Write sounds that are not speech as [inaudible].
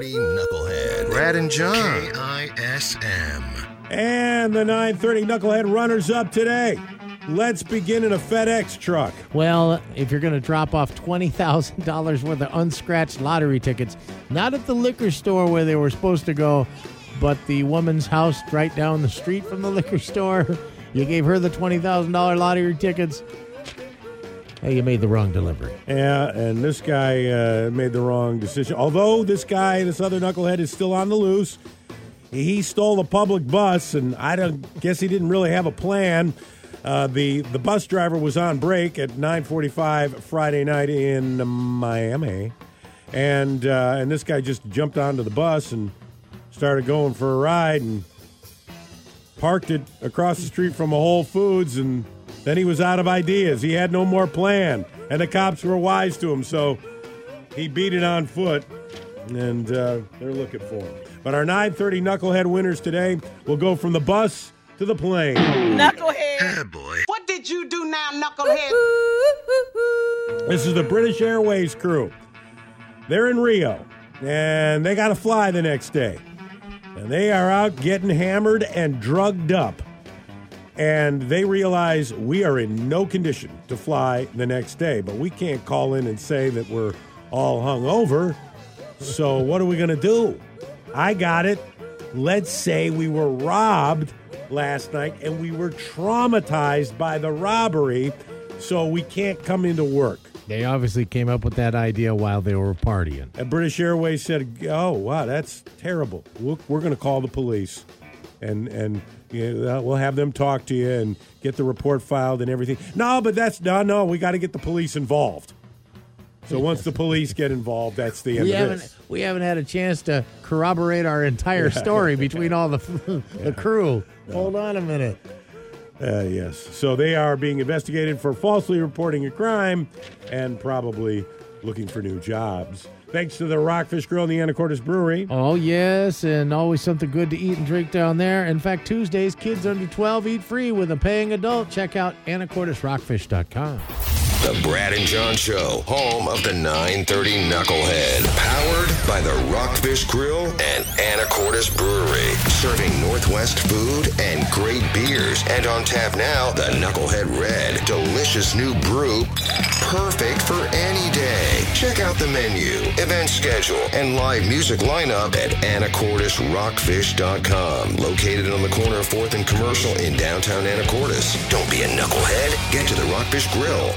930 Knucklehead. Brad and John. KISM. And the 930 Knucklehead runners up today. Let's begin in a FedEx truck. Well, if you're going to drop off $20,000 worth of unscratched lottery tickets, not at the liquor store where they were supposed to go, but the woman's house right down the street from the liquor store, [laughs] you gave her the $20,000 lottery tickets. Hey, you made the wrong delivery. Yeah, and this guy uh, made the wrong decision. Although this guy, this other knucklehead, is still on the loose. He stole a public bus, and I don't guess he didn't really have a plan. Uh, the the bus driver was on break at 9:45 Friday night in Miami, and uh, and this guy just jumped onto the bus and started going for a ride and parked it across the street from a Whole Foods, and then he was out of ideas. He had no more plan, and the cops were wise to him, so he beat it on foot, and uh, they're looking for him. But our 9:30 knucklehead winners today will go from the bus to the plane. Knucklehead. Yeah, boy. What did you do now, Knucklehead? This is the British Airways crew. They're in Rio, and they got to fly the next day. And they are out getting hammered and drugged up. And they realize we are in no condition to fly the next day, but we can't call in and say that we're all hung over. So, what are we going to do? I got it. Let's say we were robbed last night and we were traumatized by the robbery, so we can't come into work. They obviously came up with that idea while they were partying. And British Airways said, "Oh, wow, that's terrible. We're, we're going to call the police, and and you know, we'll have them talk to you and get the report filed and everything." No, but that's no, no. We got to get the police involved. So once the police get involved, that's the end We of haven't this. we haven't had a chance to corroborate our entire story [laughs] between all the the crew. Hold on a minute. Uh, yes. So they are being investigated for falsely reporting a crime and probably looking for new jobs. Thanks to the Rockfish Grill and the Anacortes Brewery. Oh yes, and always something good to eat and drink down there. In fact, Tuesdays kids under 12 eat free with a paying adult. Check out anacortesrockfish.com. The Brad and John Show, home of the 930 Knucklehead. Powered by the Rockfish Grill and Anacortes Brewery. Serving Northwest food and great beers. And on tap now, the Knucklehead Red. Delicious new brew. Perfect for any day. Check out the menu, event schedule, and live music lineup at anacortesrockfish.com. Located on the corner of 4th and Commercial in downtown Anacortes. Don't be a knucklehead. Get to the Rockfish Grill.